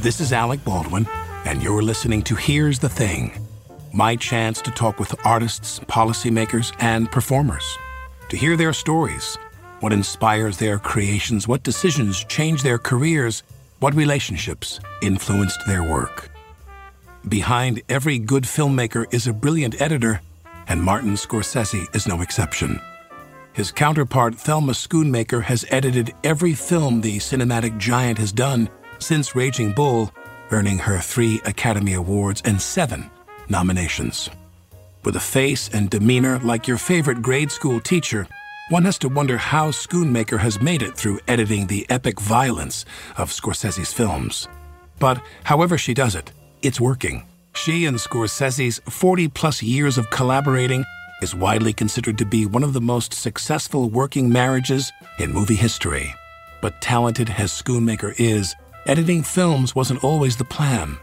This is Alec Baldwin, and you're listening to Here's the Thing my chance to talk with artists, policymakers, and performers. To hear their stories, what inspires their creations, what decisions change their careers, what relationships influenced their work. Behind every good filmmaker is a brilliant editor, and Martin Scorsese is no exception. His counterpart, Thelma Schoonmaker, has edited every film the cinematic giant has done since Raging Bull, earning her three Academy Awards and seven nominations. With a face and demeanor like your favorite grade school teacher, one has to wonder how Schoonmaker has made it through editing the epic violence of Scorsese's films. But however she does it, it's working. She and Scorsese's 40 plus years of collaborating is widely considered to be one of the most successful working marriages in movie history. But talented as Schoonmaker is, editing films wasn't always the plan.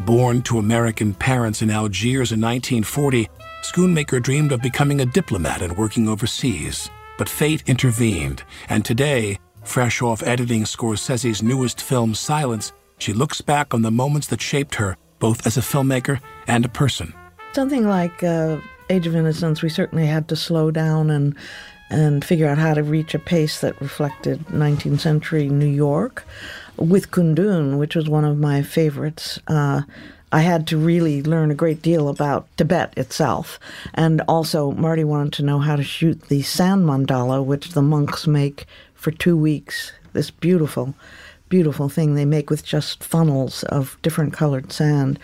Born to American parents in Algiers in 1940, Schoonmaker dreamed of becoming a diplomat and working overseas. But fate intervened, and today, fresh off editing Scorsese's newest film, Silence, she looks back on the moments that shaped her, both as a filmmaker and a person. Something like uh, Age of Innocence, we certainly had to slow down and and figure out how to reach a pace that reflected 19th century New York with Kundun, which was one of my favorites, uh, I had to really learn a great deal about Tibet itself. And also, Marty wanted to know how to shoot the sand mandala, which the monks make for two weeks. This beautiful, beautiful thing they make with just funnels of different colored sand.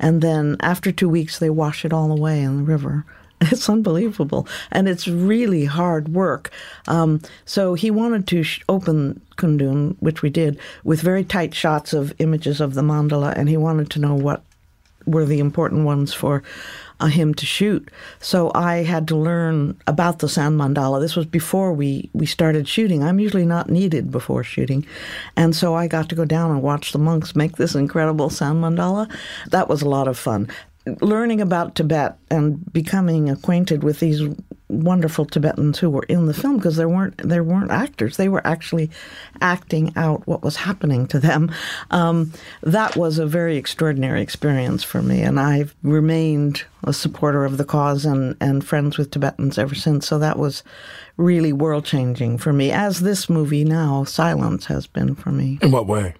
And then after two weeks, they wash it all away in the river. It's unbelievable, and it's really hard work. Um, so he wanted to sh- open Kundun, which we did, with very tight shots of images of the mandala, and he wanted to know what were the important ones for uh, him to shoot. So I had to learn about the sand mandala. This was before we, we started shooting. I'm usually not needed before shooting. And so I got to go down and watch the monks make this incredible sand mandala. That was a lot of fun learning about Tibet and becoming acquainted with these wonderful Tibetans who were in the film because there weren't there weren't actors; they were actually acting out what was happening to them. Um, that was a very extraordinary experience for me, and I've remained a supporter of the cause and and friends with Tibetans ever since. So that was really world changing for me, as this movie now, Silence, has been for me. In what way?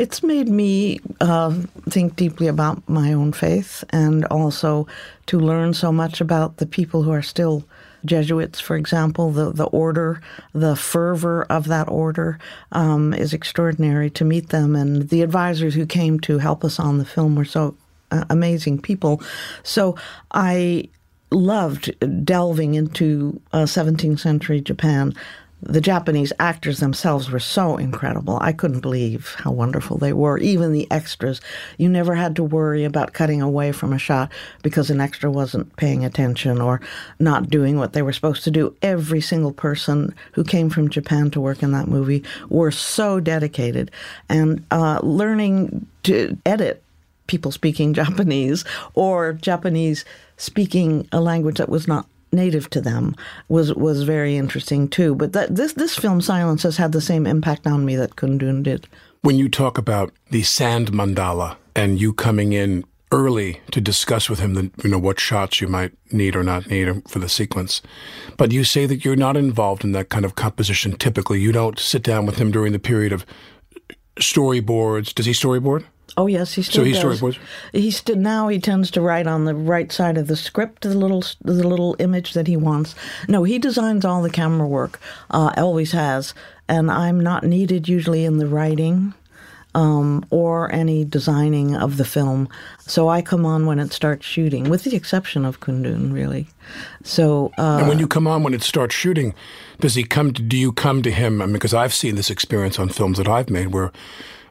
It's made me uh, think deeply about my own faith and also to learn so much about the people who are still Jesuits, for example, the, the order, the fervor of that order um, is extraordinary to meet them. And the advisors who came to help us on the film were so uh, amazing people. So I loved delving into uh, 17th century Japan the Japanese actors themselves were so incredible. I couldn't believe how wonderful they were. Even the extras. You never had to worry about cutting away from a shot because an extra wasn't paying attention or not doing what they were supposed to do. Every single person who came from Japan to work in that movie were so dedicated. And uh, learning to edit people speaking Japanese or Japanese speaking a language that was not native to them was was very interesting too. But that, this this film Silence has had the same impact on me that Kundun did. When you talk about the sand mandala and you coming in early to discuss with him the, you know what shots you might need or not need for the sequence, but you say that you're not involved in that kind of composition. Typically, you don't sit down with him during the period of storyboards. Does he storyboard? Oh yes, he still so he does. storyboards. He still now he tends to write on the right side of the script, the little the little image that he wants. No, he designs all the camera work. Uh, always has, and I'm not needed usually in the writing. Um, or any designing of the film. So I come on when it starts shooting, with the exception of Kundun, really. So uh, and when you come on when it starts shooting, does he come? To, do you come to him? I mean, because I've seen this experience on films that I've made where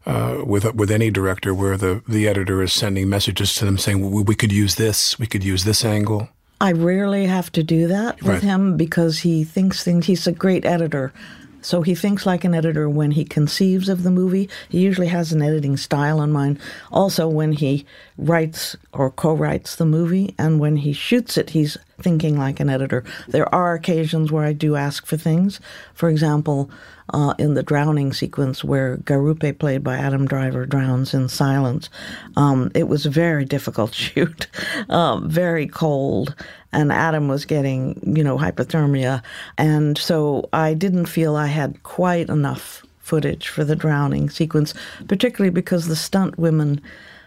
uh, with with any director where the the editor is sending messages to them saying well, we could use this, we could use this angle. I rarely have to do that with Right. him because he thinks things. He's a great editor. So he thinks like an editor when he conceives of the movie. He usually has an editing style in mind. Also, when he writes or co writes the movie and when he shoots it, he's thinking like an editor. There are occasions where I do ask for things. For example, uh, in the drowning sequence where Garupe, played by Adam Driver, drowns in silence. Um, it was a very difficult shoot, um, very cold, and Adam was getting, you know, hypothermia. And so I didn't feel I had quite enough footage for the drowning sequence, particularly because the stunt women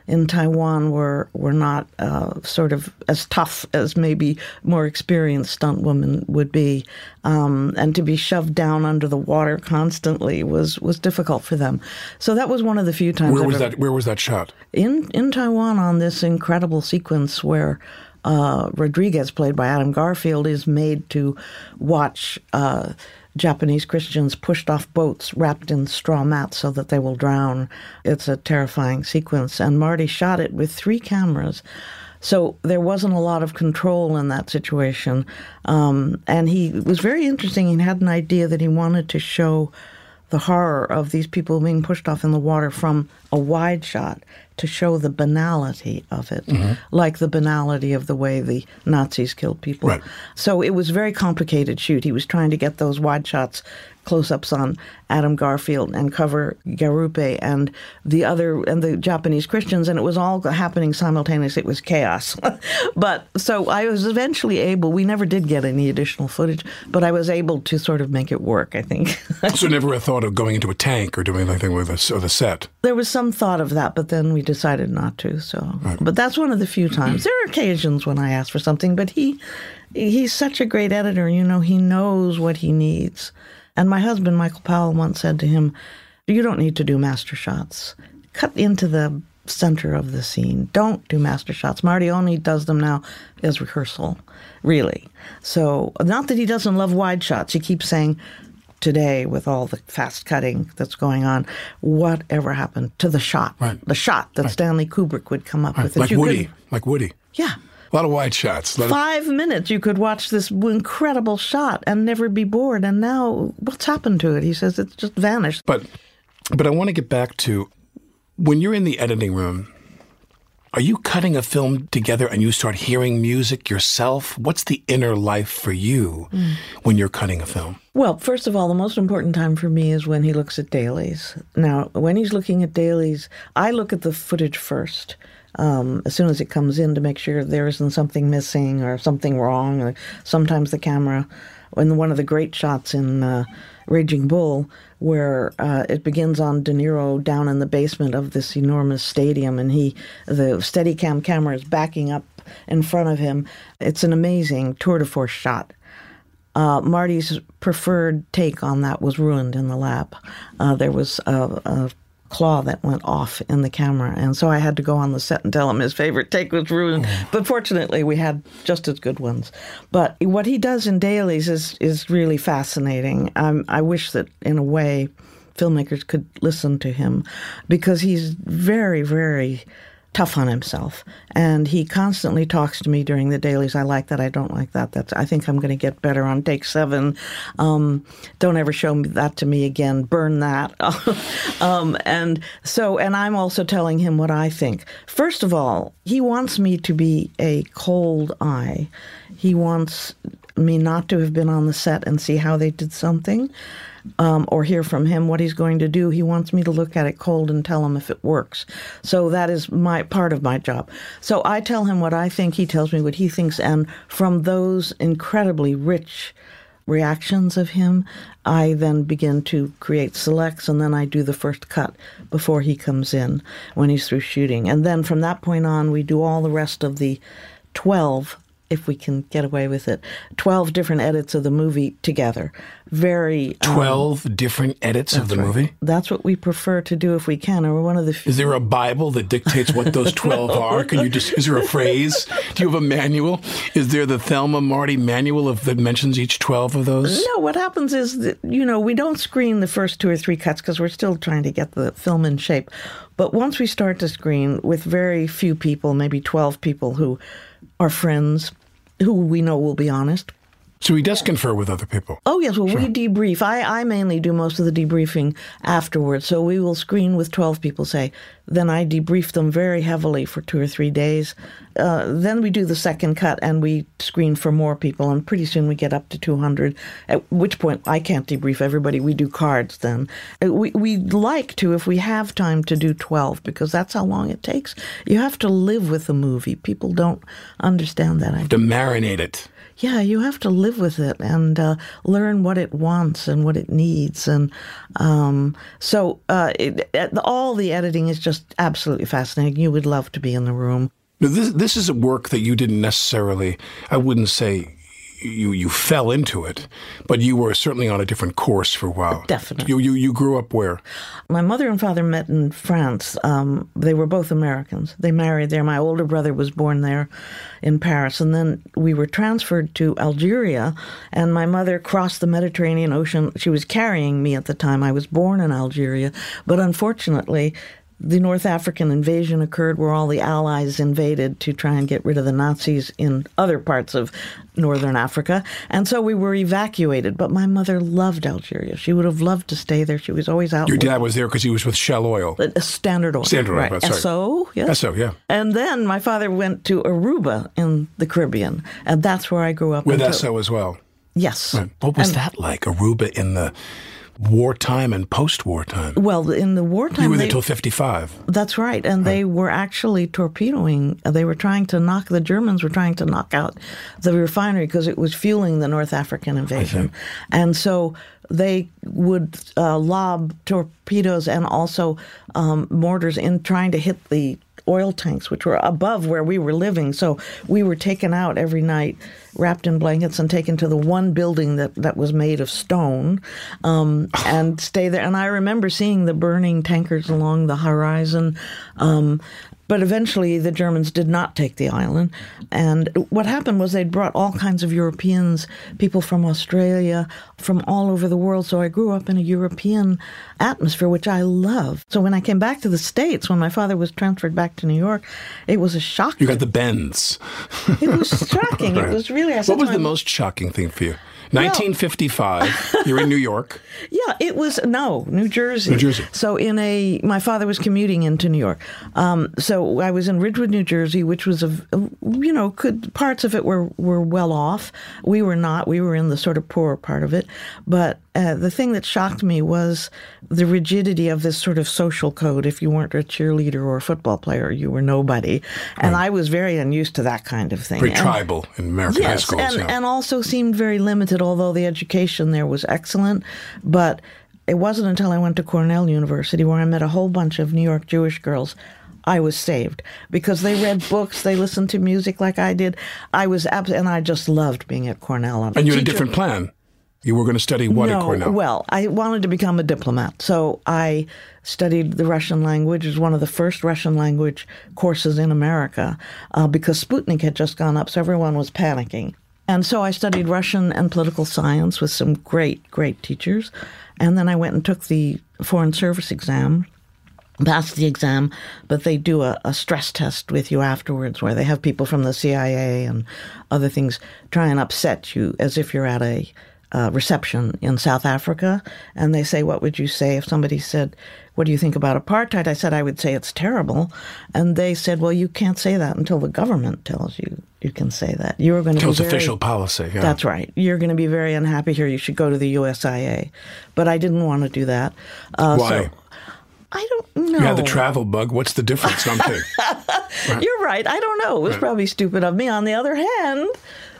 in Taiwan were were not uh, sort of as tough as maybe more experienced stunt women would be, um, and to be shoved down under the water constantly was was difficult for them. So that was one of the few times. Where was ever- that? Where was that shot? in in Taiwan on this incredible sequence where uh, Rodriguez, played by Adam Garfield, is made to watch uh, Japanese Christians pushed off boats wrapped in straw mats so that they will drown. It's a terrifying sequence, and Marty shot it with three cameras. So there wasn't a lot of control in that situation, um, and he was very interesting. He had an idea that he wanted to show the horror of these people being pushed off in the water from a wide shot to show the banality of it, mm-hmm. like the banality of the way the Nazis killed people. Right. So it was a very complicated shoot. He was trying to get those wide shots, close ups on Adam Garfield and cover Garupe and the other and the Japanese Christians, and it was all happening simultaneously. It was chaos. but so I was eventually able. We never did get any additional footage, but I was able to sort of make it work. I think. so never a thought of going into a tank or doing anything with a, with a set. There was some thought of that, but then we decided not to. So, but that's one of the few times. Mm-hmm. There are occasions when I ask for something, but he he's such a great editor. You know, he knows what he needs. And my husband, Michael Powell, once said to him, "You don't need to do master shots. Cut into the center of the scene. Don't do master shots. Marty only does them now as rehearsal, really. So, not that he doesn't love wide shots. He keeps saying." Today with all the fast cutting that's going on, whatever happened to the shot? Right. The shot that Stanley Kubrick would come up with. like Woody, could- like Woody. yeah. A lot of wide shots. A lot of- Five minutes you could watch this incredible shot and never be bored. And now, what's happened to it? He says it's just vanished. But but I want to get back to when you're in the editing room. Are you cutting a film together and you start hearing music yourself? What's the inner life for you mm. when you're cutting a film? Well, first of all, the most important time for me is when he looks at dailies. Now, when he's looking at dailies, I look at the footage first. Um, as soon as it comes in to make sure there isn't something missing or something wrong. Or sometimes the camera, in one of the great shots in uh, Raging Bull, where uh, it begins on De Niro down in the basement of this enormous stadium, and he, the Steadicam camera is backing up in front of him. It's an amazing tour de force shot. Uh, Marty's preferred take on that was ruined in the lab. Uh, there was a, a claw that went off in the camera. And so I had to go on the set and tell him his favorite take was ruined. But fortunately, we had just as good ones. But what he does in dailies is, is really fascinating. Um, I wish that, in a way, filmmakers could listen to him because he's very, very tough on himself. And he constantly talks to me during the dailies. I like that. I don't like that. That's i think i'm going to get better on take seven. Um, don't ever show that to me again. Burn that. Um, and so and i'm also telling him what i think. First of all he wants me to be a cold eye. He wants me not to have been on the set and see how they did something um, or hear from him what he's going to do. He wants me to look at it cold and tell him if it works. So that is my part of my job. So I tell him what I think. He tells me what he thinks, and from those incredibly rich reactions of him, I then begin to create selects, and then I do the first cut before he comes in when he's through shooting. And then from that point on, we do all the rest of the 12 if we can get away with it, 12 different edits of the movie together. Very. Um, 12 different edits of the right. movie? That's what we prefer to do if we can. Or one of the. Is there a Bible that dictates what those 12 no. are? Can you just. Is there a phrase? Do you have a manual? Is there the Thelma Marty manual of, that mentions each 12 of those? No, what happens is that, you know, we don't screen the first two or three cuts because we're still trying to get the film in shape. But once we start to screen with very few people, maybe 12 people who are friends, who we know will be honest. So he does confer with other people. Oh yes, well sure. we debrief. I, I mainly do most of the debriefing afterwards. So we will screen with twelve people, say. Then I debrief them very heavily for two or three days. Uh, then we do the second cut and we screen for more people, and pretty soon we get up to two hundred. At which point I can't debrief everybody. We do cards then. Uh, we we like to if we have time to do twelve because that's how long it takes. You have to live with the movie. People don't understand that. I to marinate it yeah, you have to live with it and uh, learn what it wants and what it needs. And um, so uh, it, all the editing is just absolutely fascinating. You would love to be in the room. Now, this, this is a work that you didn't necessarily, I wouldn't say you you fell into it, but you were certainly on a different course for a while. Definitely. You you, you grew up where? My mother and father met in France. Um, they were both Americans. They married there. My older brother was born there, in Paris, and then we were transferred to Algeria. And my mother crossed the Mediterranean Ocean. She was carrying me at the time. I was born in Algeria, but unfortunately, the North African invasion occurred where all the Allies invaded to try and get rid of the Nazis in other parts of northern Africa. And so we were evacuated. But my mother loved Algeria. She would have loved to stay there. She was always out. There your dad was there because he was with Shell Oil. Uh, Standard Oil. Standard Oil, right. right. Esso, yes. Esso, yeah. And then my father went to Aruba in the Caribbean. And that's where I grew up. With Esso as well. Yes. Right. What was and, that like, Aruba in the wartime and post-war time. Well, in the wartime, you were there till fifty-five. That's right, and right. they were actually torpedoing. They were trying to knock the Germans were trying to knock out the refinery because it was fueling the North African invasion, and so they would uh, lob torpedoes and also um, mortars in trying to hit the oil tanks, which were above where we were living. So we were taken out every night, wrapped in blankets, and taken to the one building that, that was made of stone um, and stay there. And I remember seeing the burning tankers along the horizon. Um, but eventually, the Germans did not take the island. And what happened was they'd brought all kinds of Europeans, people from Australia, from all over the world. So I grew up in a European atmosphere, which I love. So when I came back to the States, when my father was transferred back to New York, it was a shock. You got the bends. it was shocking. It was really. what was the most shocking thing for you? 1955. you're in New York. Yeah, it was no New Jersey. New Jersey. So in a, my father was commuting into New York. Um, so I was in Ridgewood, New Jersey, which was a, you know, could parts of it were were well off. We were not. We were in the sort of poorer part of it. But uh, the thing that shocked me was the rigidity of this sort of social code. If you weren't a cheerleader or a football player, you were nobody. And right. I was very unused to that kind of thing. Very and, tribal in American yes, high schools. And, yeah. and also seemed very limited, although the education there was excellent. But it wasn't until I went to Cornell University where I met a whole bunch of New York Jewish girls I was saved because they read books, they listened to music like I did. I was abs- and I just loved being at Cornell. And you had a different plan. You were going to study what no, at Cornell? Well, I wanted to become a diplomat. So I studied the Russian language. It was one of the first Russian language courses in America uh, because Sputnik had just gone up, so everyone was panicking. And so I studied Russian and political science with some great, great teachers. And then I went and took the Foreign Service exam passed the exam, but they do a, a, stress test with you afterwards where they have people from the CIA and other things try and upset you as if you're at a uh, reception in South Africa, and they say, "What would you say if somebody said, what do you think about apartheid?" I said, "I would say it's terrible," and they said, "Well, you can't say that until the government tells you you can say that. You're going to tells be very, official policy." Yeah. That's right. You're going to be very unhappy here. You should go to the USIA, but I didn't want to do that. Uh, Why? So, I don't know. You have the travel bug. What's the difference? I'm right. You're right. I don't know. It was right. probably stupid of me. On the other hand,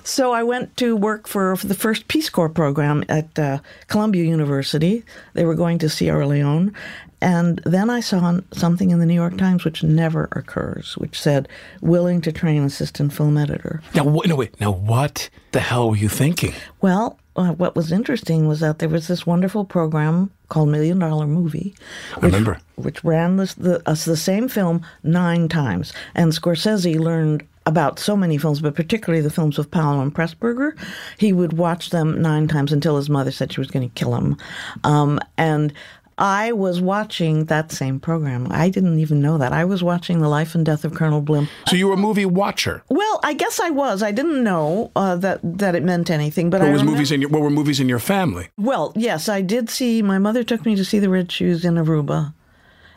so I went to work for, for the first Peace Corps program at uh, Columbia University. They were going to Sierra Leone. And then I saw something in the New York Times which never occurs, which said, willing to train assistant film editor. Now, no, wait. Now, what the hell were you thinking? Well, uh, what was interesting was that there was this wonderful program called Million Dollar Movie. Which, I remember. Which ran this, the, uh, the same film nine times. And Scorsese learned about so many films, but particularly the films of Powell and Pressburger. He would watch them nine times until his mother said she was going to kill him. Um, and I was watching that same program. I didn't even know that. I was watching The Life and Death of Colonel Blimp. So you were a movie watcher? Well, I guess I was. I didn't know uh, that that it meant anything. But what I was movies in your, what were movies in your family? Well, yes, I did see. My mother took me to see The Red Shoes in Aruba,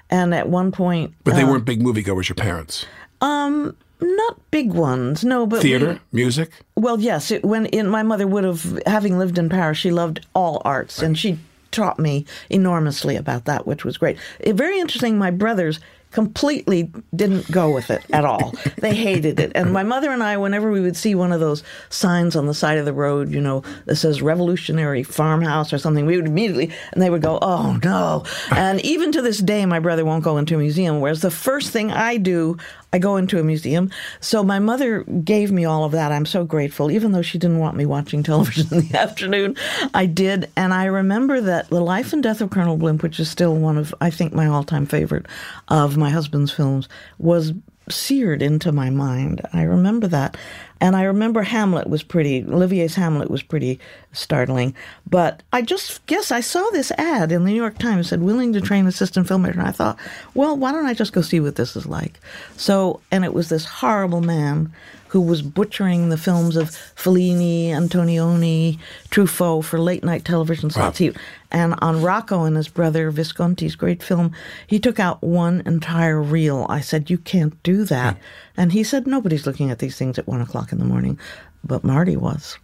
and at one point, but they uh, weren't big moviegoers. Your parents? Um, not big ones, no, but theater, we, music. Well, yes. It, when in, my mother would have, having lived in Paris, she loved all arts, right. and she taught me enormously about that, which was great. It, very interesting. My brothers completely didn't go with it at all. they hated it. And my mother and I, whenever we would see one of those signs on the side of the road, you know, that says revolutionary farmhouse or something, we would immediately, and they would go, oh no. And even to this day, my brother won't go into a museum, whereas the first thing I do, I go into a museum. So my mother gave me all of that. I'm so grateful. Even though she didn't want me watching television in the afternoon, I did. And I remember that The Life and Death of Colonel Blimp, which is still one of, I think, my all time favorite of my husband's films, was seared into my mind. I remember that. And I remember Hamlet was pretty, Olivier's Hamlet was pretty startling. But I just guess I saw this ad in the New York Times said, willing to train assistant filmmaker. And I thought, well, why don't I just go see what this is like? So, and it was this horrible man who was butchering the films of Fellini, Antonioni, Truffaut for late night television slots. Wow. He, and on Rocco and his brother Visconti's great film, he took out one entire reel. I said, You can't do that. And he said, Nobody's looking at these things at one o'clock in the morning. But Marty was.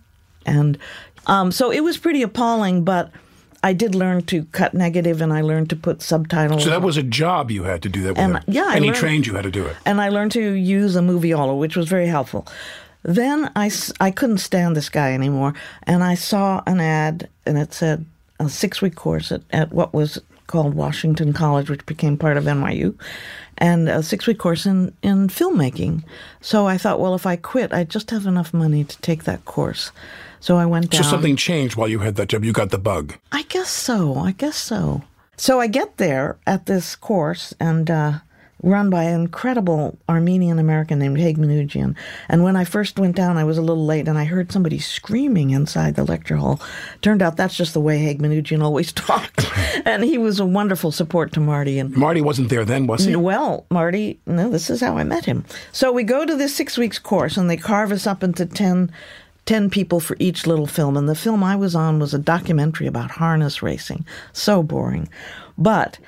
And um, so it was pretty appalling, but I did learn to cut negative and I learned to put subtitles. So that was a job you had to do that and, him. Yeah. And he trained you how to do it. And I learned to use a movie Moviola, which was very helpful. Then I, I couldn't stand this guy anymore. And I saw an ad and it said a six week course at, at what was called Washington College, which became part of NYU, and a six week course in, in filmmaking. So I thought, well, if I quit, I'd just have enough money to take that course. So I went down. So something changed while you had that job. You got the bug. I guess so. I guess so. So I get there at this course and uh, run by an incredible Armenian American named Haig Manoogian. And when I first went down, I was a little late and I heard somebody screaming inside the lecture hall. Turned out that's just the way Haig Manoogian always talked. and he was a wonderful support to Marty. And Marty wasn't there then, was he? Well, Marty, no, this is how I met him. So we go to this six weeks course and they carve us up into 10 10 people for each little film. And the film I was on was a documentary about harness racing. So boring. But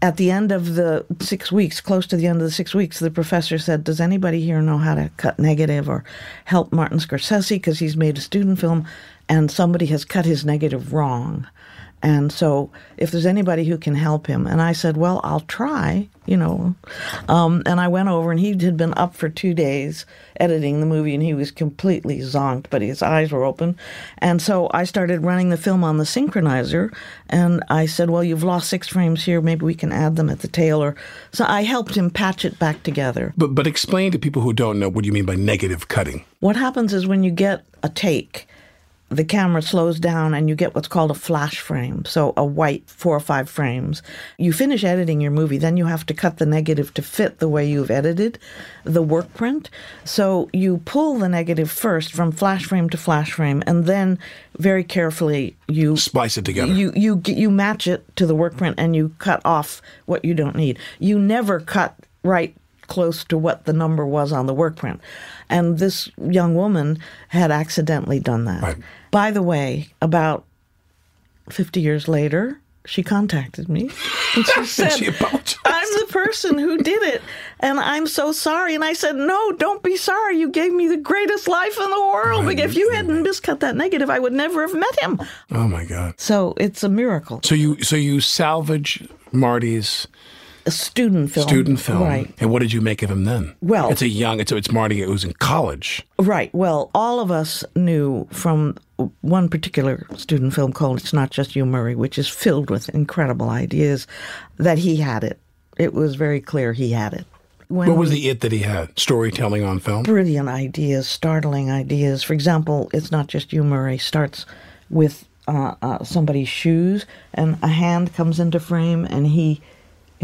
at the end of the six weeks, close to the end of the six weeks, the professor said, Does anybody here know how to cut negative or help Martin Scorsese? Because he's made a student film and somebody has cut his negative wrong. And so, if there's anybody who can help him, and I said, well, I'll try, you know. Um, and I went over, and he had been up for two days editing the movie, and he was completely zonked, but his eyes were open. And so I started running the film on the synchronizer, and I said, well, you've lost six frames here, maybe we can add them at the tail. Or so I helped him patch it back together. But but explain to people who don't know what you mean by negative cutting. What happens is when you get a take the camera slows down and you get what's called a flash frame. So a white four or five frames. You finish editing your movie, then you have to cut the negative to fit the way you've edited the work print. So you pull the negative first from flash frame to flash frame, and then very carefully you Splice it together. You you you match it to the work print and you cut off what you don't need. You never cut right close to what the number was on the work print. And this young woman had accidentally done that. Right. By the way, about 50 years later, she contacted me and she said, she. I'm the person who did it and I'm so sorry. And I said, No, don't be sorry. You gave me the greatest life in the world. Like, if you hadn't miscut that negative, I would never have met him. oh my God. So it's a miracle. So you so you salvage Marty's A student film. student film, Right. And what did you make of him then? Well- it's a young. It's it's Marty who's in college. Right. Well, all of us knew from one particular student film called It's Not Just You, Murray, which is filled with incredible ideas, that he had it. It was very clear he had it. When What was the it that he had? Storytelling on film. brilliant ideas, startling ideas. For example, It's Not Just You, Murray starts with uh, uh, somebody's shoes, and a hand comes into frame, and he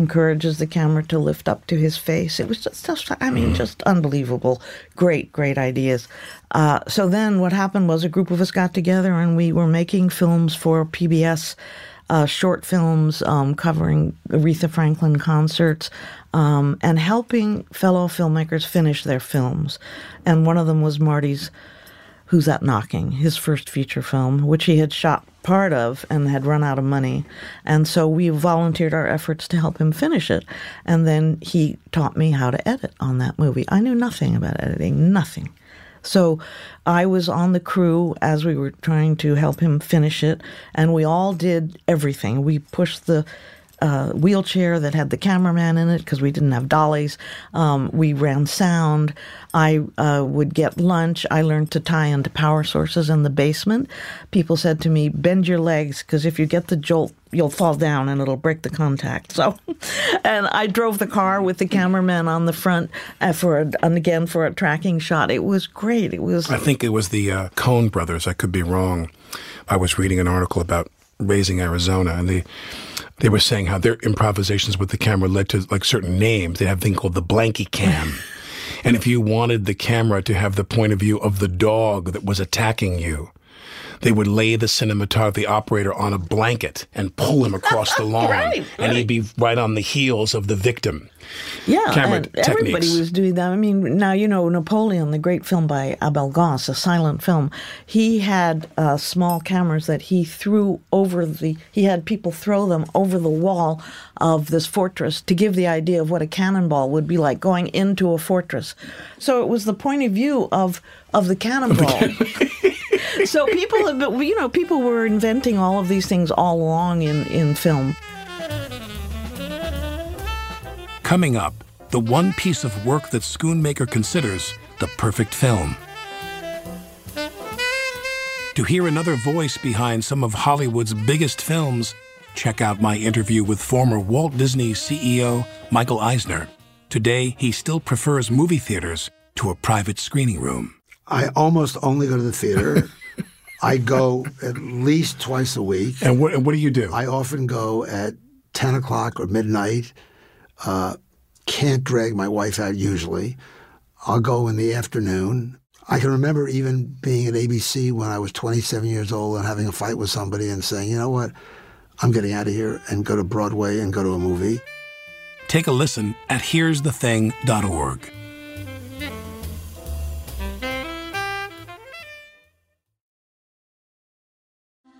encourages the camera to lift up to his face. It was just, just I mean, just unbelievable. Great, great ideas. Uh, so then what happened was a group of us got together and we were making films for PBS. Uh, short films um, covering Aretha Franklin concerts um, and helping fellow filmmakers finish their films. And one of them was Marty's Who's That Knocking, his first feature film, which he had shot part of and had run out of money. And so we volunteered our efforts to help him finish it. And then he taught me how to edit on that movie. I knew nothing about editing, nothing. So I was on the crew as we were trying to help him finish it, and we all did everything. We pushed the uh, wheelchair that had the cameraman in it because we didn't have dollies. Um, we ran sound. I uh, would get lunch. I learned to tie into power sources in the basement. People said to me, "Bend your legs because if you get the jolt, you'll fall down and it'll break the contact." So, and I drove the car with the cameraman on the front uh, for a, and again for a tracking shot. It was great. It was I think it was the uh, brothers. I could be wrong. I was reading an article about raising Arizona, and they they were saying how their improvisations with the camera led to like certain names. They have a thing called the blankie cam. and if you wanted the camera to have the point of view of the dog that was attacking you, they would lay the cinematographer, the operator, on a blanket and pull him across the lawn, Right, and he'd be right on the heels of the victim. Yeah, camera and everybody was doing that. I mean, now you know Napoleon, the great film by Abel Gance, a silent film. He had uh, small cameras that he threw over the. He had people throw them over the wall of this fortress to give the idea of what a cannonball would be like going into a fortress. So it was the point of view of of the cannonball. so people have been, you know, people were inventing all of these things all along in in film. Coming up, the one piece of work that Schoonmaker considers the perfect film. To hear another voice behind some of Hollywood's biggest films, check out my interview with former Walt Disney CEO Michael Eisner. Today, he still prefers movie theaters to a private screening room. I almost only go to the theater. I go at least twice a week. And what, and what do you do? I often go at 10 o'clock or midnight. Uh, can't drag my wife out usually. I'll go in the afternoon. I can remember even being at ABC when I was 27 years old and having a fight with somebody and saying, you know what, I'm getting out of here and go to Broadway and go to a movie. Take a listen at here'sthething.org.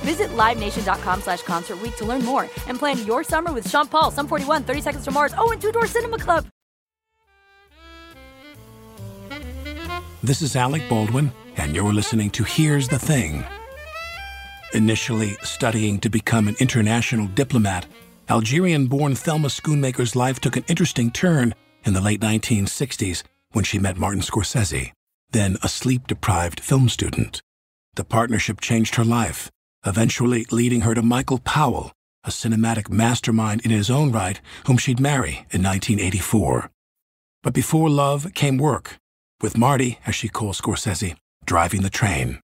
Visit LiveNation.com slash Concert to learn more and plan your summer with Sean Paul, Sum 41, 30 Seconds to Mars, oh, and Two Door Cinema Club. This is Alec Baldwin, and you're listening to Here's the Thing. Initially studying to become an international diplomat, Algerian born Thelma Schoonmaker's life took an interesting turn in the late 1960s when she met Martin Scorsese, then a sleep deprived film student. The partnership changed her life, eventually leading her to Michael Powell, a cinematic mastermind in his own right, whom she'd marry in 1984. But before love came work, with Marty, as she calls Scorsese, driving the train.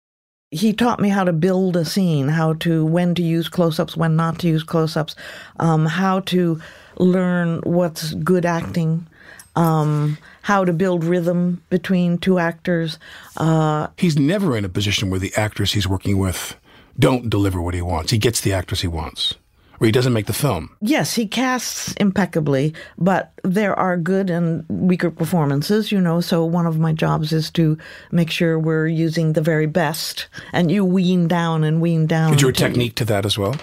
He taught me how to build a scene, how to when to use close-ups, when not to use close-ups, um, how to learn what's good acting, um, how to build rhythm between two actors. Uh, He's never in a position where the actors he's working with don't deliver what he wants. He gets the actors he wants, or he doesn't make the film. yes, he casts impeccably, but there are good and weaker performances, you know. So one of my jobs is to make sure we're using the very best, and you wean down and wean down. Is your technique to that as well?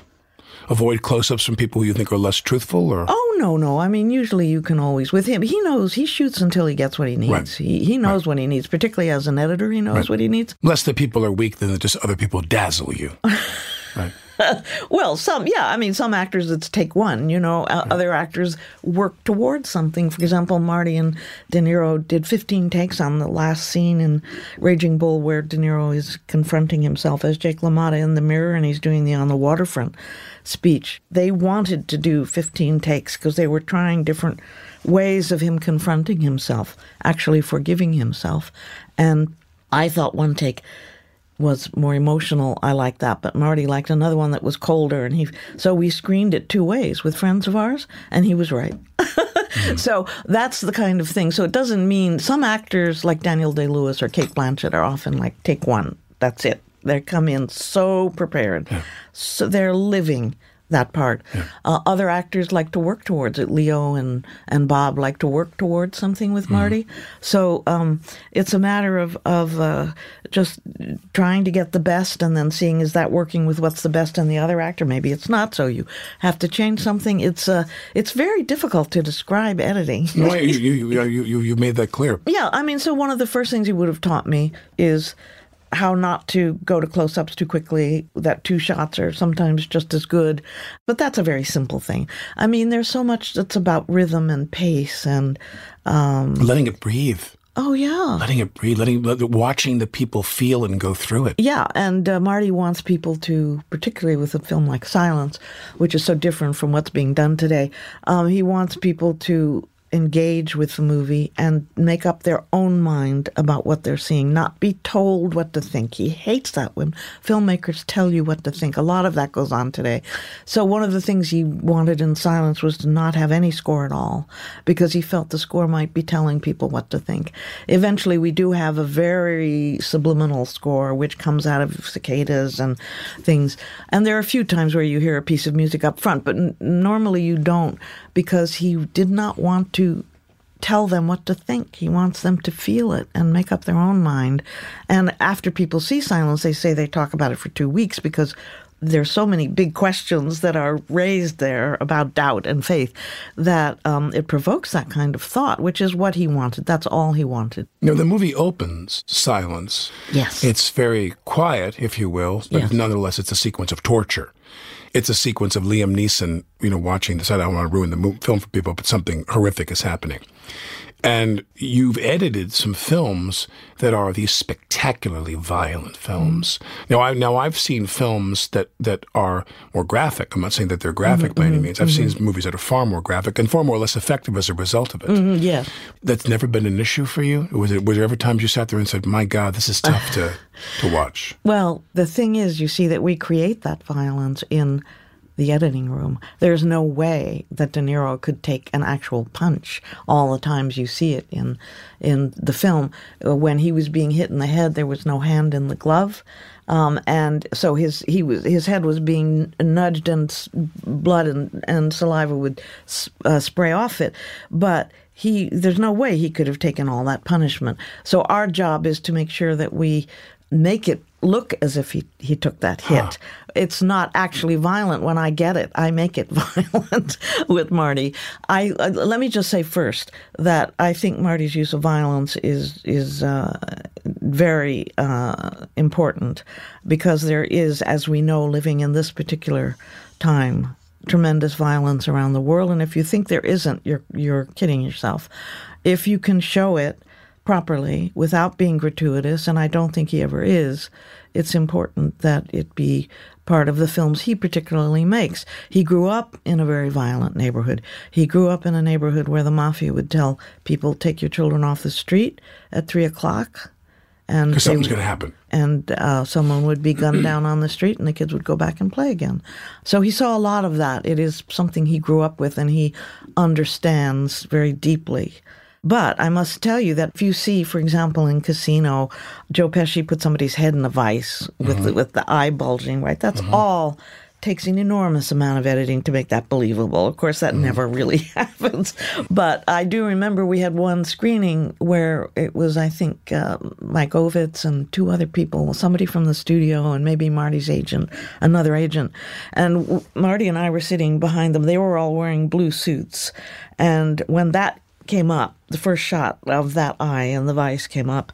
Avoid close ups from people who you think are less truthful, or Oh no, no. I mean, usually you can always with him. He knows he shoots until he gets what he needs. Right. He he knows what he needs. Particularly as an editor, he knows what he needs. less the people are weak than just other people dazzle you. right. Well, some yeah. I mean, some actors it's take one. You know, uh, other actors work towards something. For example, Marty and De Niro did 15 takes on the last scene in Raging Bull, where De Niro is confronting himself as Jake LaMotta in the mirror, and he's doing the on the waterfront speech. They wanted to do 15 takes because they were trying different ways of him confronting himself, actually forgiving himself, and I thought one take was more emotional. I liked that, but Marty liked another one that was colder, and he. So we screened it two ways with friends of ours, and he was right. So that's the kind of thing. So it doesn't mean some actors like Daniel Day Lewis or Cate Blanchett are often like take one. That's it. They come in so prepared, so they're living that part. Uh, other actors like to work towards it. Leo and, and Bob like to work towards something with Marty. So um, it's a matter of, of uh, just trying to get the best and then seeing is that working with what's the best in the other actor? Maybe it's not. So you have to change something. It's uh, it's very difficult to describe editing. No, you, you, you, you, you made that clear. Yeah, I mean, so one of the first things he would have taught me is how not to go to close ups too quickly, that two shots are sometimes just as good. But that's a very simple thing. I mean, there's so much that's about rhythm and pace and, um, Letting it breathe. oh, yeah. Letting it breathe. Letting let- watching the people feel and go through it. Yeah, and uh, Marty wants people to, particularly with a film like Silence, which is so different from what's being done today, um, he wants people to engage with the movie and make up their own mind about what they're seeing, not be told what to think. He hates that when filmmakers tell you what to think. A lot of that goes on today. So one of the things he wanted in Silence was to not have any score at all because he felt the score might be telling people what to think. Eventually, we do have a very subliminal score which comes out of cicadas and things. And there are a few times where you hear a piece of music up front, but n- normally you don't because he did not want to tell them what to think. He wants them to feel it and make up their own mind. And after people see silence, they say they talk about it for two weeks because there's so many big questions that are raised there about doubt and faith that um, it provokes that kind of thought, which is what he wanted. That's all he wanted. You know, the movie opens silence. Yes. It's very quiet, if you will, but Yes. nonetheless, it's a sequence of torture. It's a sequence of Liam Neeson, you know, watching this. I don't want to ruin the film for people, but something horrific is happening. And you've edited some films that are these spectacularly violent films. Now, I now I've seen films that that are more graphic. I'm not saying that they're graphic mm-hmm, by any mm-hmm, means. I've seen mm-hmm. movies that are far more graphic and far more less effective as a result of it. Mm, yes. That's never been an issue for you. Was it? Was there ever times you sat there and said, "My God, this is tough to to watch"? Well, the thing is, you see, that we create that violence in the editing room. There's no way that De Niro could take an actual punch all the times you see it in in the film. Uh, When he was being hit in the head, there was no hand in the glove. Um, and so his he was his head was being nudged and blood and, and saliva would uh, spray off it, but he there's no way he could have taken all that punishment. So our job is to make sure that we make it look as if he, he took that hit. It's not actually violent when I get it. I make it violent with Marty. I uh, let me just say first that I think Marty's use of violence is is uh, very uh, important because there is, as we know, living in this particular time, tremendous violence around the world. And if you think there isn't, you're you're kidding yourself. If you can show it properly without being gratuitous, and I don't think he ever is, it's important that it be part of the films he particularly makes. He grew up in a very violent neighborhood. He grew up in a neighborhood where the mafia would tell people, take your children off the street at three o'clock. And something's going to happen. and uh, someone would be gunned down on the street and the kids would go back and play again. So he saw a lot of that. It is something he grew up with and he understands very deeply. But I must tell you that if you see, for example, in Casino, Joe Pesci put somebody's head in a vice with the, with the eye bulging, right? That's mm-hmm. all takes an enormous amount of editing to make that believable. Of course, that mm-hmm. never really happens. But I do remember we had one screening where it was, I think, uh, Mike Ovitz and two other people, somebody from the studio and maybe Marty's agent, another agent. And w- Marty and I were sitting behind them. They were all wearing blue suits. And when that came up, the first shot of that eye and the vice came up,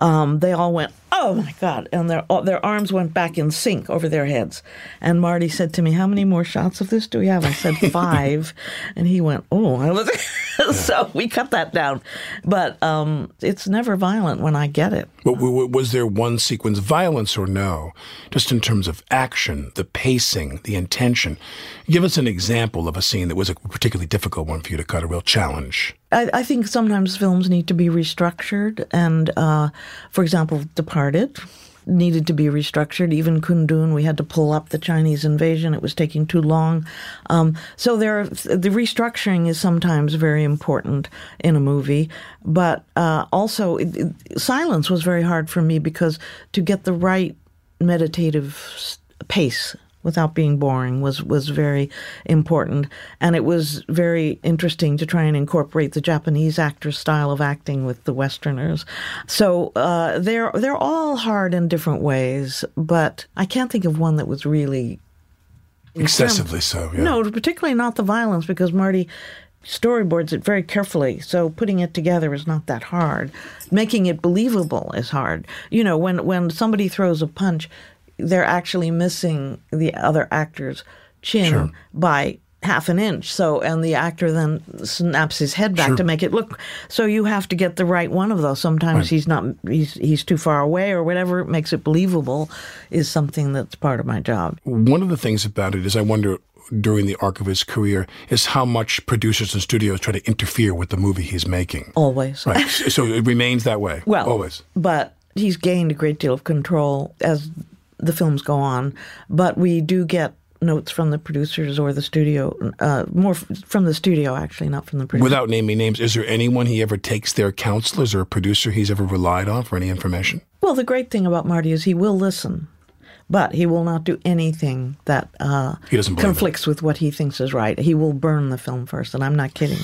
um, they all went, "Oh my God!" and their their arms went back in sync over their heads. And Marty said to me, "How many more shots of this do we have?" I said five, and he went, "Oh!" I was so we cut that down, but um, it's never violent when I get it. But w- w- was there one sequence, violence or no, just in terms of action, the pacing, the intention? Give us an example of a scene that was a particularly difficult one for you to cut, a real challenge. I, I think sometimes films need to be restructured, and uh, for example, Departed needed to be restructured. Even Kundun, we had to pull up the Chinese invasion; it was taking too long. Um, so there, are, the restructuring is sometimes very important in a movie, but uh, also it, it- silence was very hard for me because to get the right meditative pace without being boring was was very important. And it was very interesting to try and incorporate the Japanese actor's style of acting with the westerners. So uh, they're they're all hard in different ways but I can't think of one that was really Excessively so, yeah. no particularly not the violence because Marty storyboards it very carefully. So putting it together is not that hard. Making it believable is hard. You know when when somebody throws a punch they're actually missing the other actor's chin Sure. by half an inch so and the actor then snaps his head back Sure. to make it look so you have to get the right one of those sometimes he's not he's he's too far away or whatever makes it believable is something that's part of my job One of the things about it is I wonder during the arc of his career is how much producers and studios try to interfere with the movie he's making. Always. Right. so it remains that way. Well, always. But he's gained a great deal of control as the films go on. But we do get notes from the producers or the studio, uh, more f- from the studio actually, not from the producers. Without naming names, is there anyone he ever takes their counselors or a producer he's ever relied on for any information? Well, the great thing about Marty is he will listen, but he will not do anything that uh, He doesn't it. conflicts with what he thinks is right. He will burn the film first, and I'm not kidding.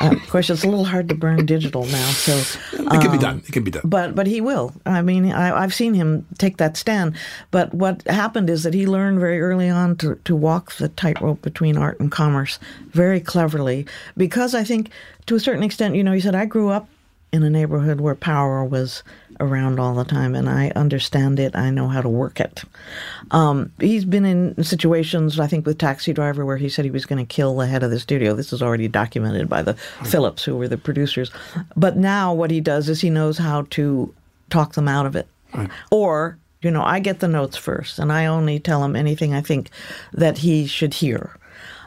Uh, of course, it's a little hard to burn digital now, so It can be done. It can be done. but but he will. I mean, I, I've seen him take that stand. But what happened is that he learned very early on to, to walk the tightrope between art and commerce very cleverly. Because I think, to a certain extent, you know, he said, I grew up in a neighborhood where power was around all the time, and I understand it. I know how to work it. Um, he's been in situations, I think, with Taxi Driver, where he said he was going to kill the head of the studio. This is already documented by the Phillips, who were the producers. But now what he does is he knows how to talk them out of it. Or, you know, I get the notes first, and I only tell him anything I think that he should hear.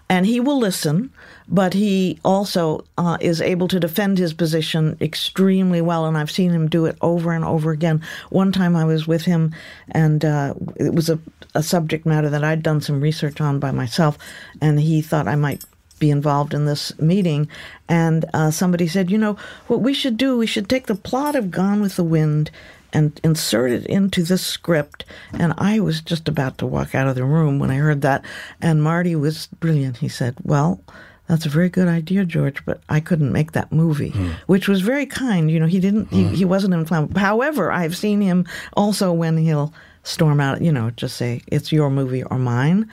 And he will listen, but he also uh, is able to defend his position extremely well. And I've seen him do it over and over again. One time I was with him, and uh, it was a, a subject matter that I'd done some research on by myself, and he thought I might be involved in this meeting. And uh, somebody said, you know, what we should do, we should take the plot of Gone with the Wind and insert it into the script. And I was just about to walk out of the room when I heard that. And Marty was brilliant. He said, Well, that's a very good idea, George, but I couldn't make that movie, hmm. which was very kind. You know, he didn't, he, hmm. he wasn't inflammable. However, I've seen him also when he'll storm out, you know, just say, It's your movie or mine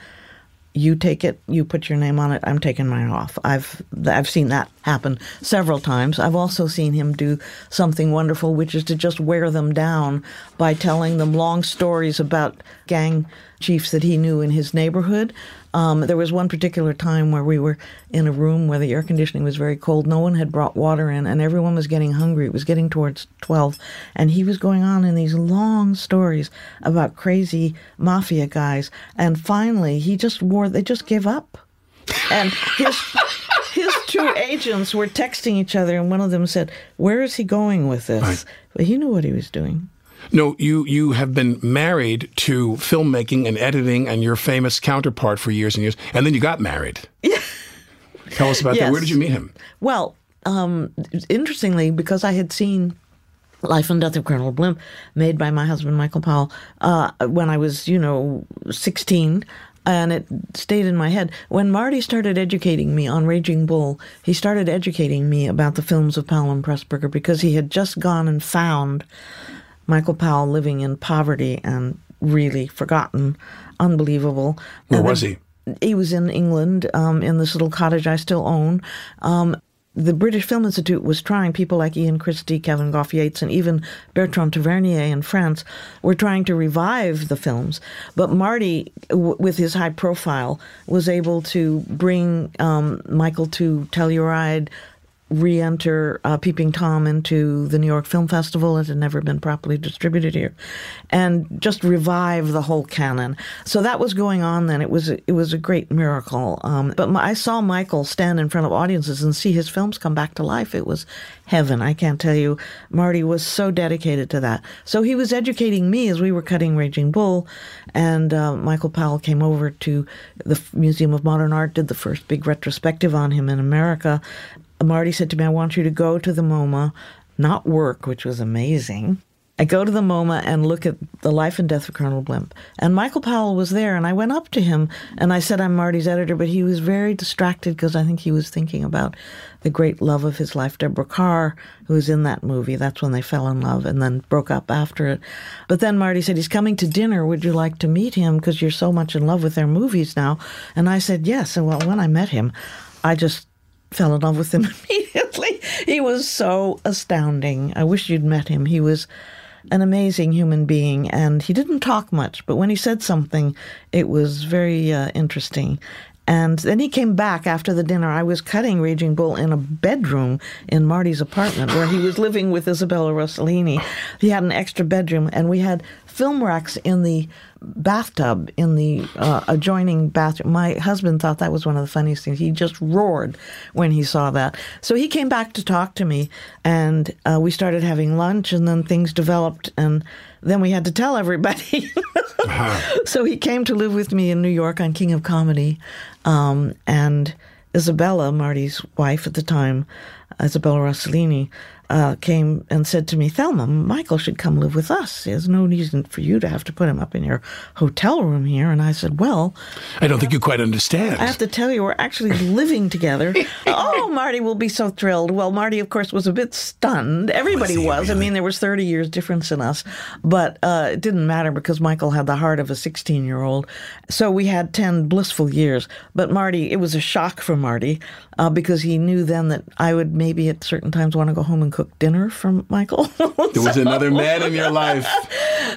you take it, you put your name on it, I'm taking mine off. I've I've seen that happen several times. I've also seen him do something wonderful, which is to just wear them down by telling them long stories about gang chiefs that he knew in his neighborhood. Um, there was one particular time where we were in a room where the air conditioning was very cold. No one had brought water in, and everyone was getting hungry. It was getting towards 12. And he was going on in these long stories about crazy mafia guys. And finally, he just wore, they just gave up. And his. His two agents were texting each other, and one of them said, "Where is he going with this?" Right. But he knew what he was doing. No, you you have been married to filmmaking and editing and your famous counterpart for years and years, and then you got married. Tell us about that. Where did you meet him? Well, um, interestingly, because I had seen Life and Death of Colonel Blimp, made by my husband Michael Powell, uh, when I was, you know, sixteen. And it stayed in my head. When Marty started educating me on Raging Bull, he started educating me about the films of Powell and Pressburger because he had just gone and found Michael Powell living in poverty and really forgotten, unbelievable. Where And was then- he? He was in England, um, in this little cottage I still own. Um, the British Film Institute was trying, people like Ian Christie, Kevin Gough-Yates, and even Bertrand Tavernier in France were trying to revive the films. But Marty, w- with his high profile, was able to bring um, Michael to Telluride, re enter uh, Peeping Tom into the New York Film Festival. It had never been properly distributed here. And just revive the whole canon. So that was going on then. It was it was a great miracle. Um, but my, I saw Michael stand in front of audiences and see his films come back to life. It was heaven. I can't tell you. Marty was so dedicated to that. So he was educating me as we were cutting Raging Bull. And uh, Michael Powell came over to the Museum of Modern Art, did the first big retrospective on him in America. Marty said to me, I want you to go to the MoMA, not work, which was amazing. I go to the MoMA and look at the life and death of Colonel Blimp. And Michael Powell was there, and I went up to him and I said, I'm Marty's editor, but he was very distracted because I think he was thinking about the great love of his life, Deborah Kerr, who was in that movie. That's when they fell in love and then broke up after it. But then Marty said, He's coming to dinner. Would you like to meet him? Because you're so much in love with their movies now. And I said, Yes. And well, when I met him, I just fell in love with him immediately. He was so astounding. I wish you'd met him. He was an amazing human being, and he didn't talk much, but when he said something, it was very uh, interesting. And then he came back after the dinner. I was cutting Raging Bull in a bedroom in Marty's apartment where he was living with Isabella Rossellini. He had an extra bedroom, and we had film racks in the bathtub in the uh, adjoining bathroom. My husband thought that was one of the funniest things. He just roared when he saw that. So he came back to talk to me, and uh, we started having lunch, and then things developed, and then we had to tell everybody. So he came to live with me in New York on King of Comedy, um, and Isabella, Marty's wife at the time, Isabella Rossellini, uh, came and said to me, Thelma, Michael should come live with us. There's no reason for you to have to put him up in your hotel room here. And I said, Well, I don't think you quite understand. I have to tell you, we're actually living together. oh, Marty will be so thrilled. Well, Marty, of course, was a bit stunned. Everybody Was was. he I mean, there was 30 years difference in us, but uh, it didn't matter because Michael had the heart of a 16 year old. So we had 10 blissful years. But Marty, it was a shock for Marty uh, because he knew then that I would maybe at certain times want to go home and cook dinner from Michael. there was another man in your life.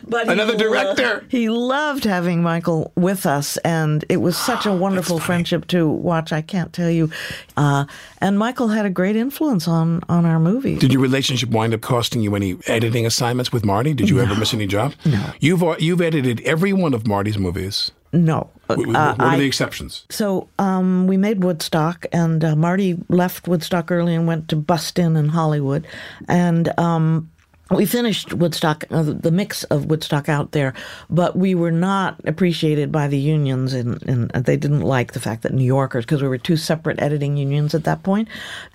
But he Another lo- director. he loved having Michael with us, and it was such a wonderful friendship to watch. I can't tell you. Uh, and Michael had a great influence on on our movies. Did your relationship wind up costing you any editing assignments with Marty? Did you ever miss any job? No. You've you've edited every one of Marty's movies. No, What, what Uh, are I- the exceptions? So um, we made Woodstock, and uh, Marty left Woodstock early and went to Bustin in Hollywood, and um, we finished Woodstock, uh, the mix of Woodstock out there, but we were not appreciated by the unions, and, and they didn't like the fact that New Yorkers, because we were two separate editing unions at that point,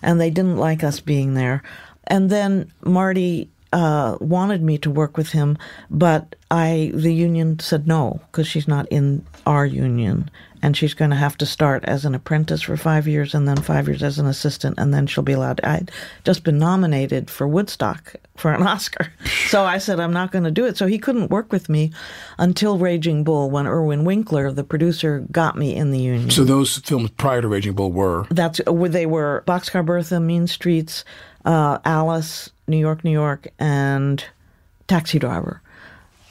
and they didn't like us being there. And then Marty uh, wanted me to work with him, but I the union said no because she's not in our union, and she's going to have to start as an apprentice for five years, and then five years as an assistant, and then she'll be allowed. I'd just been nominated for Woodstock for an Oscar, so I said I'm not going to do it. So he couldn't work with me until Raging Bull, when Irwin Winkler, the producer, got me in the union. So those films prior to Raging Bull were That's where they were Boxcar Bertha, Mean Streets, uh, Alice, New York, New York, and Taxi Driver.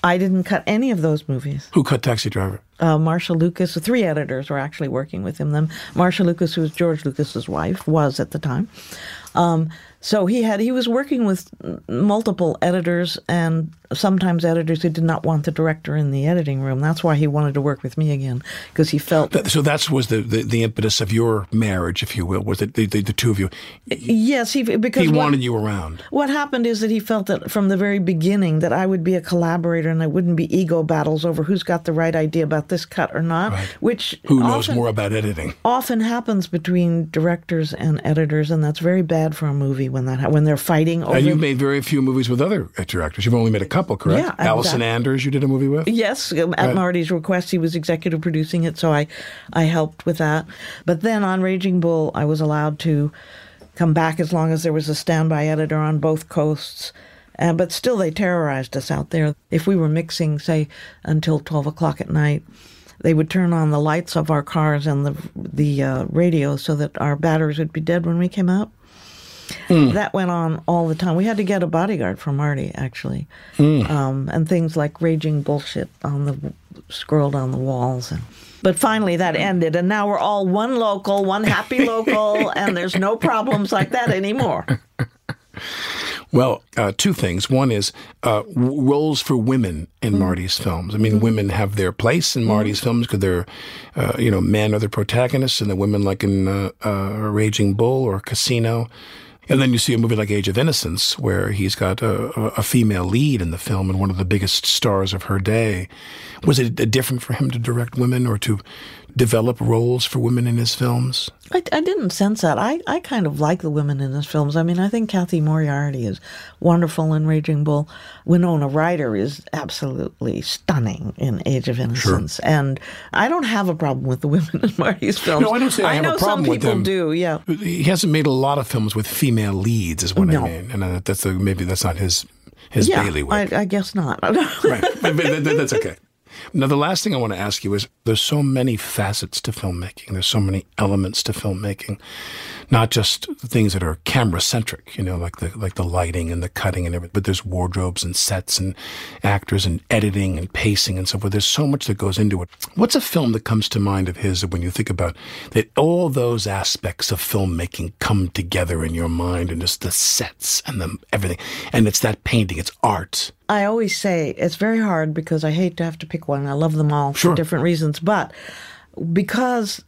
I didn't cut any of those movies. who cut Taxi Driver? Uh, Marcia Lucas, the three editors were actually working with him. Then Marcia Lucas, who was George Lucas's wife, was at the time. Um, so he had he was working with multiple editors and sometimes editors who did not want the director in the editing room. That's why he wanted to work with me again because he felt That- So that was the, the, the impetus of your marriage, if you will, was it the, the, the two of you? yes he because He what- wanted you around. What happened is that he felt that from the very beginning that I would be a collaborator and there wouldn't be ego battles over who's got the right idea about this cut or not, Right. which Who knows often, more about editing? often happens between directors and editors, and that's very bad for a movie when that when they're fighting over. And you've made very few movies with other directors. You've only made a couple, correct? Yeah, Allison Anders, you did a movie with? Yes, at Right. Marty's request, he was executive producing it, so I, I helped with that. But then on Raging Bull, I was allowed to come back as long as there was a standby editor on both coasts. Uh, but still, they terrorized us out there. If we were mixing, say, until twelve o'clock at night, they would turn on the lights of our cars and the the uh, radio so that our batteries would be dead when we came out. That went on all the time. We had to get a bodyguard for Marty, actually, um, and things like raging bullshit on the scrolled on the walls. And, but finally, that ended, and now we're all one local, one happy local, and there's no problems like that anymore. Well, uh, two things. One is uh, w- roles for women in Marty's films. I mean, women have their place in Marty's films because they're, uh, you know, men are the protagonists, and the women, like in uh, uh, Raging Bull or Casino. And then you see a movie like Age of Innocence, where he's got a, a female lead in the film and one of the biggest stars of her day. Was it different for him to direct women or to develop roles for women in his films? I, I didn't sense that. I, I kind of like the women in his films. I mean, I think Cathy Moriarty is wonderful in Raging Bull. Winona Ryder is absolutely stunning in Age of Innocence. And I don't have a problem with the women in Marty's films. No, I don't say I have a know problem some with people them. do, yeah. He hasn't made a lot of films with female leads, is what No. I mean, and uh, that's a, maybe that's not his his Yeah, bailiwick. I, I guess not. right, but, but that's okay. Now, the last thing I want to ask you is: there's so many facets to filmmaking. There's so many elements to filmmaking, not just things that are camera centric. You know, like the like the lighting and the cutting and everything. But there's wardrobes and sets and actors and editing and pacing and so forth. There's so much that goes into it. What's a film that comes to mind of his when you think about that? All those aspects of filmmaking come together in your mind, and just the sets and the everything, and it's that painting. It's art. I always say it's very hard because I hate to have to pick one. I love them all Sure. for different reasons, but because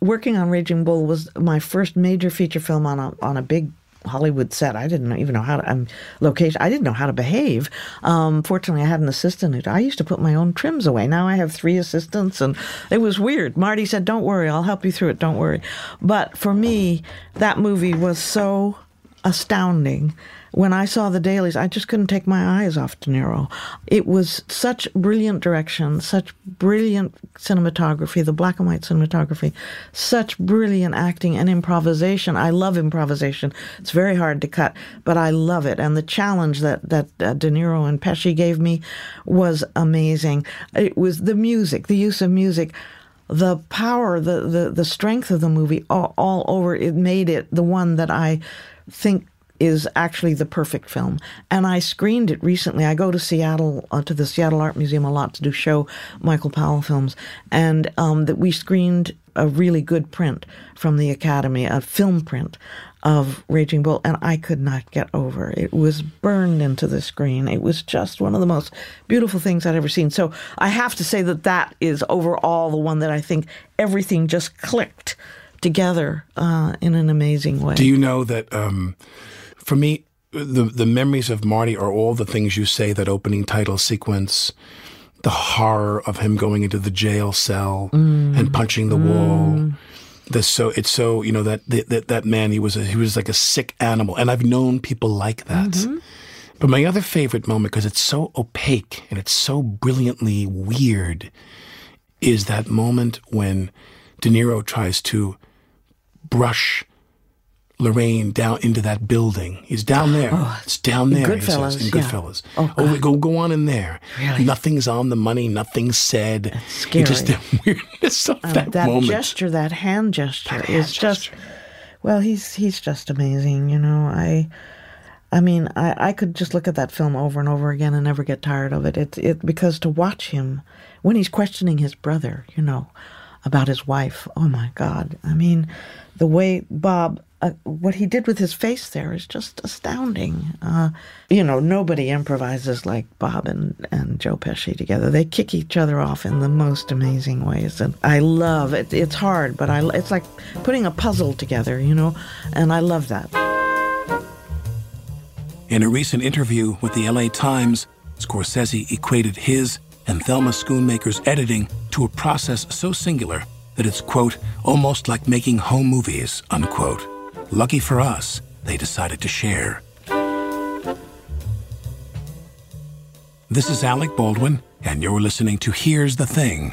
working on Raging Bull was my first major feature film on a on a big Hollywood set. I didn't even know how to um, location. I didn't know how to behave. Um, fortunately, I had an assistant. Who, I used to put my own trims away. Now I have three assistants, and it was weird. Marty said, "Don't worry, I'll help you through it. Don't worry." But for me, that movie was so astounding. When I saw the dailies, I just couldn't take my eyes off De Niro. It was such brilliant direction, such brilliant cinematography, the black and white cinematography, such brilliant acting and improvisation. I love improvisation. It's very hard to cut, but I love it. And the challenge that that uh, De Niro and Pesci gave me was amazing. It was the music, the use of music the power, the, the, the strength of the movie all, all over, it made it the one that I think is actually the perfect film. And I screened it recently. I go to Seattle, uh, to the Seattle Art Museum a lot to do show Michael Powell films. And um, that we screened a really good print from the Academy, a film print of Raging Bull, and I could not get over. it. It was burned into the screen. It was just one of the most beautiful things I'd ever seen. So I have to say that that is overall the one that I think everything just clicked together uh, in an amazing way. Do you know that um, for me, the the memories of Marty are all the things you say that opening title sequence, the horror of him going into the jail cell and punching the wall. The so it's so you know that that that man he was a, he was like a sick animal, and I've known people like that. But my other favorite moment, because it's so opaque and it's so brilliantly weird, is that moment when De Niro tries to brush Lorraine down into that building. He's down there. it's down in there. he says, Goodfellas, in yeah. Goodfellas. Oh, Oh, go go on in there. Really? Nothing's on the money. Nothing's said. scary. It's just the weirdness of Uh, that, that moment. gesture, that hand gesture, That hand is just gesture. well. He's he's just amazing. You know, I, I mean, I, I could just look at that film over and over again and never get tired of it. It it because to watch him when he's questioning his brother, you know, about his wife. Oh my God! I mean, the way Bob. Uh, what he did with his face there is just astounding. Uh, you know, nobody improvises like Bob and, and Joe Pesci together. They kick each other off in the most amazing ways, and I love it. It's hard, but I it's like putting a puzzle together, you know, and I love that. In a recent interview with the LA Times, Scorsese equated his and Thelma Schoonmaker's editing to a process so singular that it's, quote, almost like making home movies, unquote. Lucky for us, they decided to share. This is Alec Baldwin, and you're listening to Here's the Thing.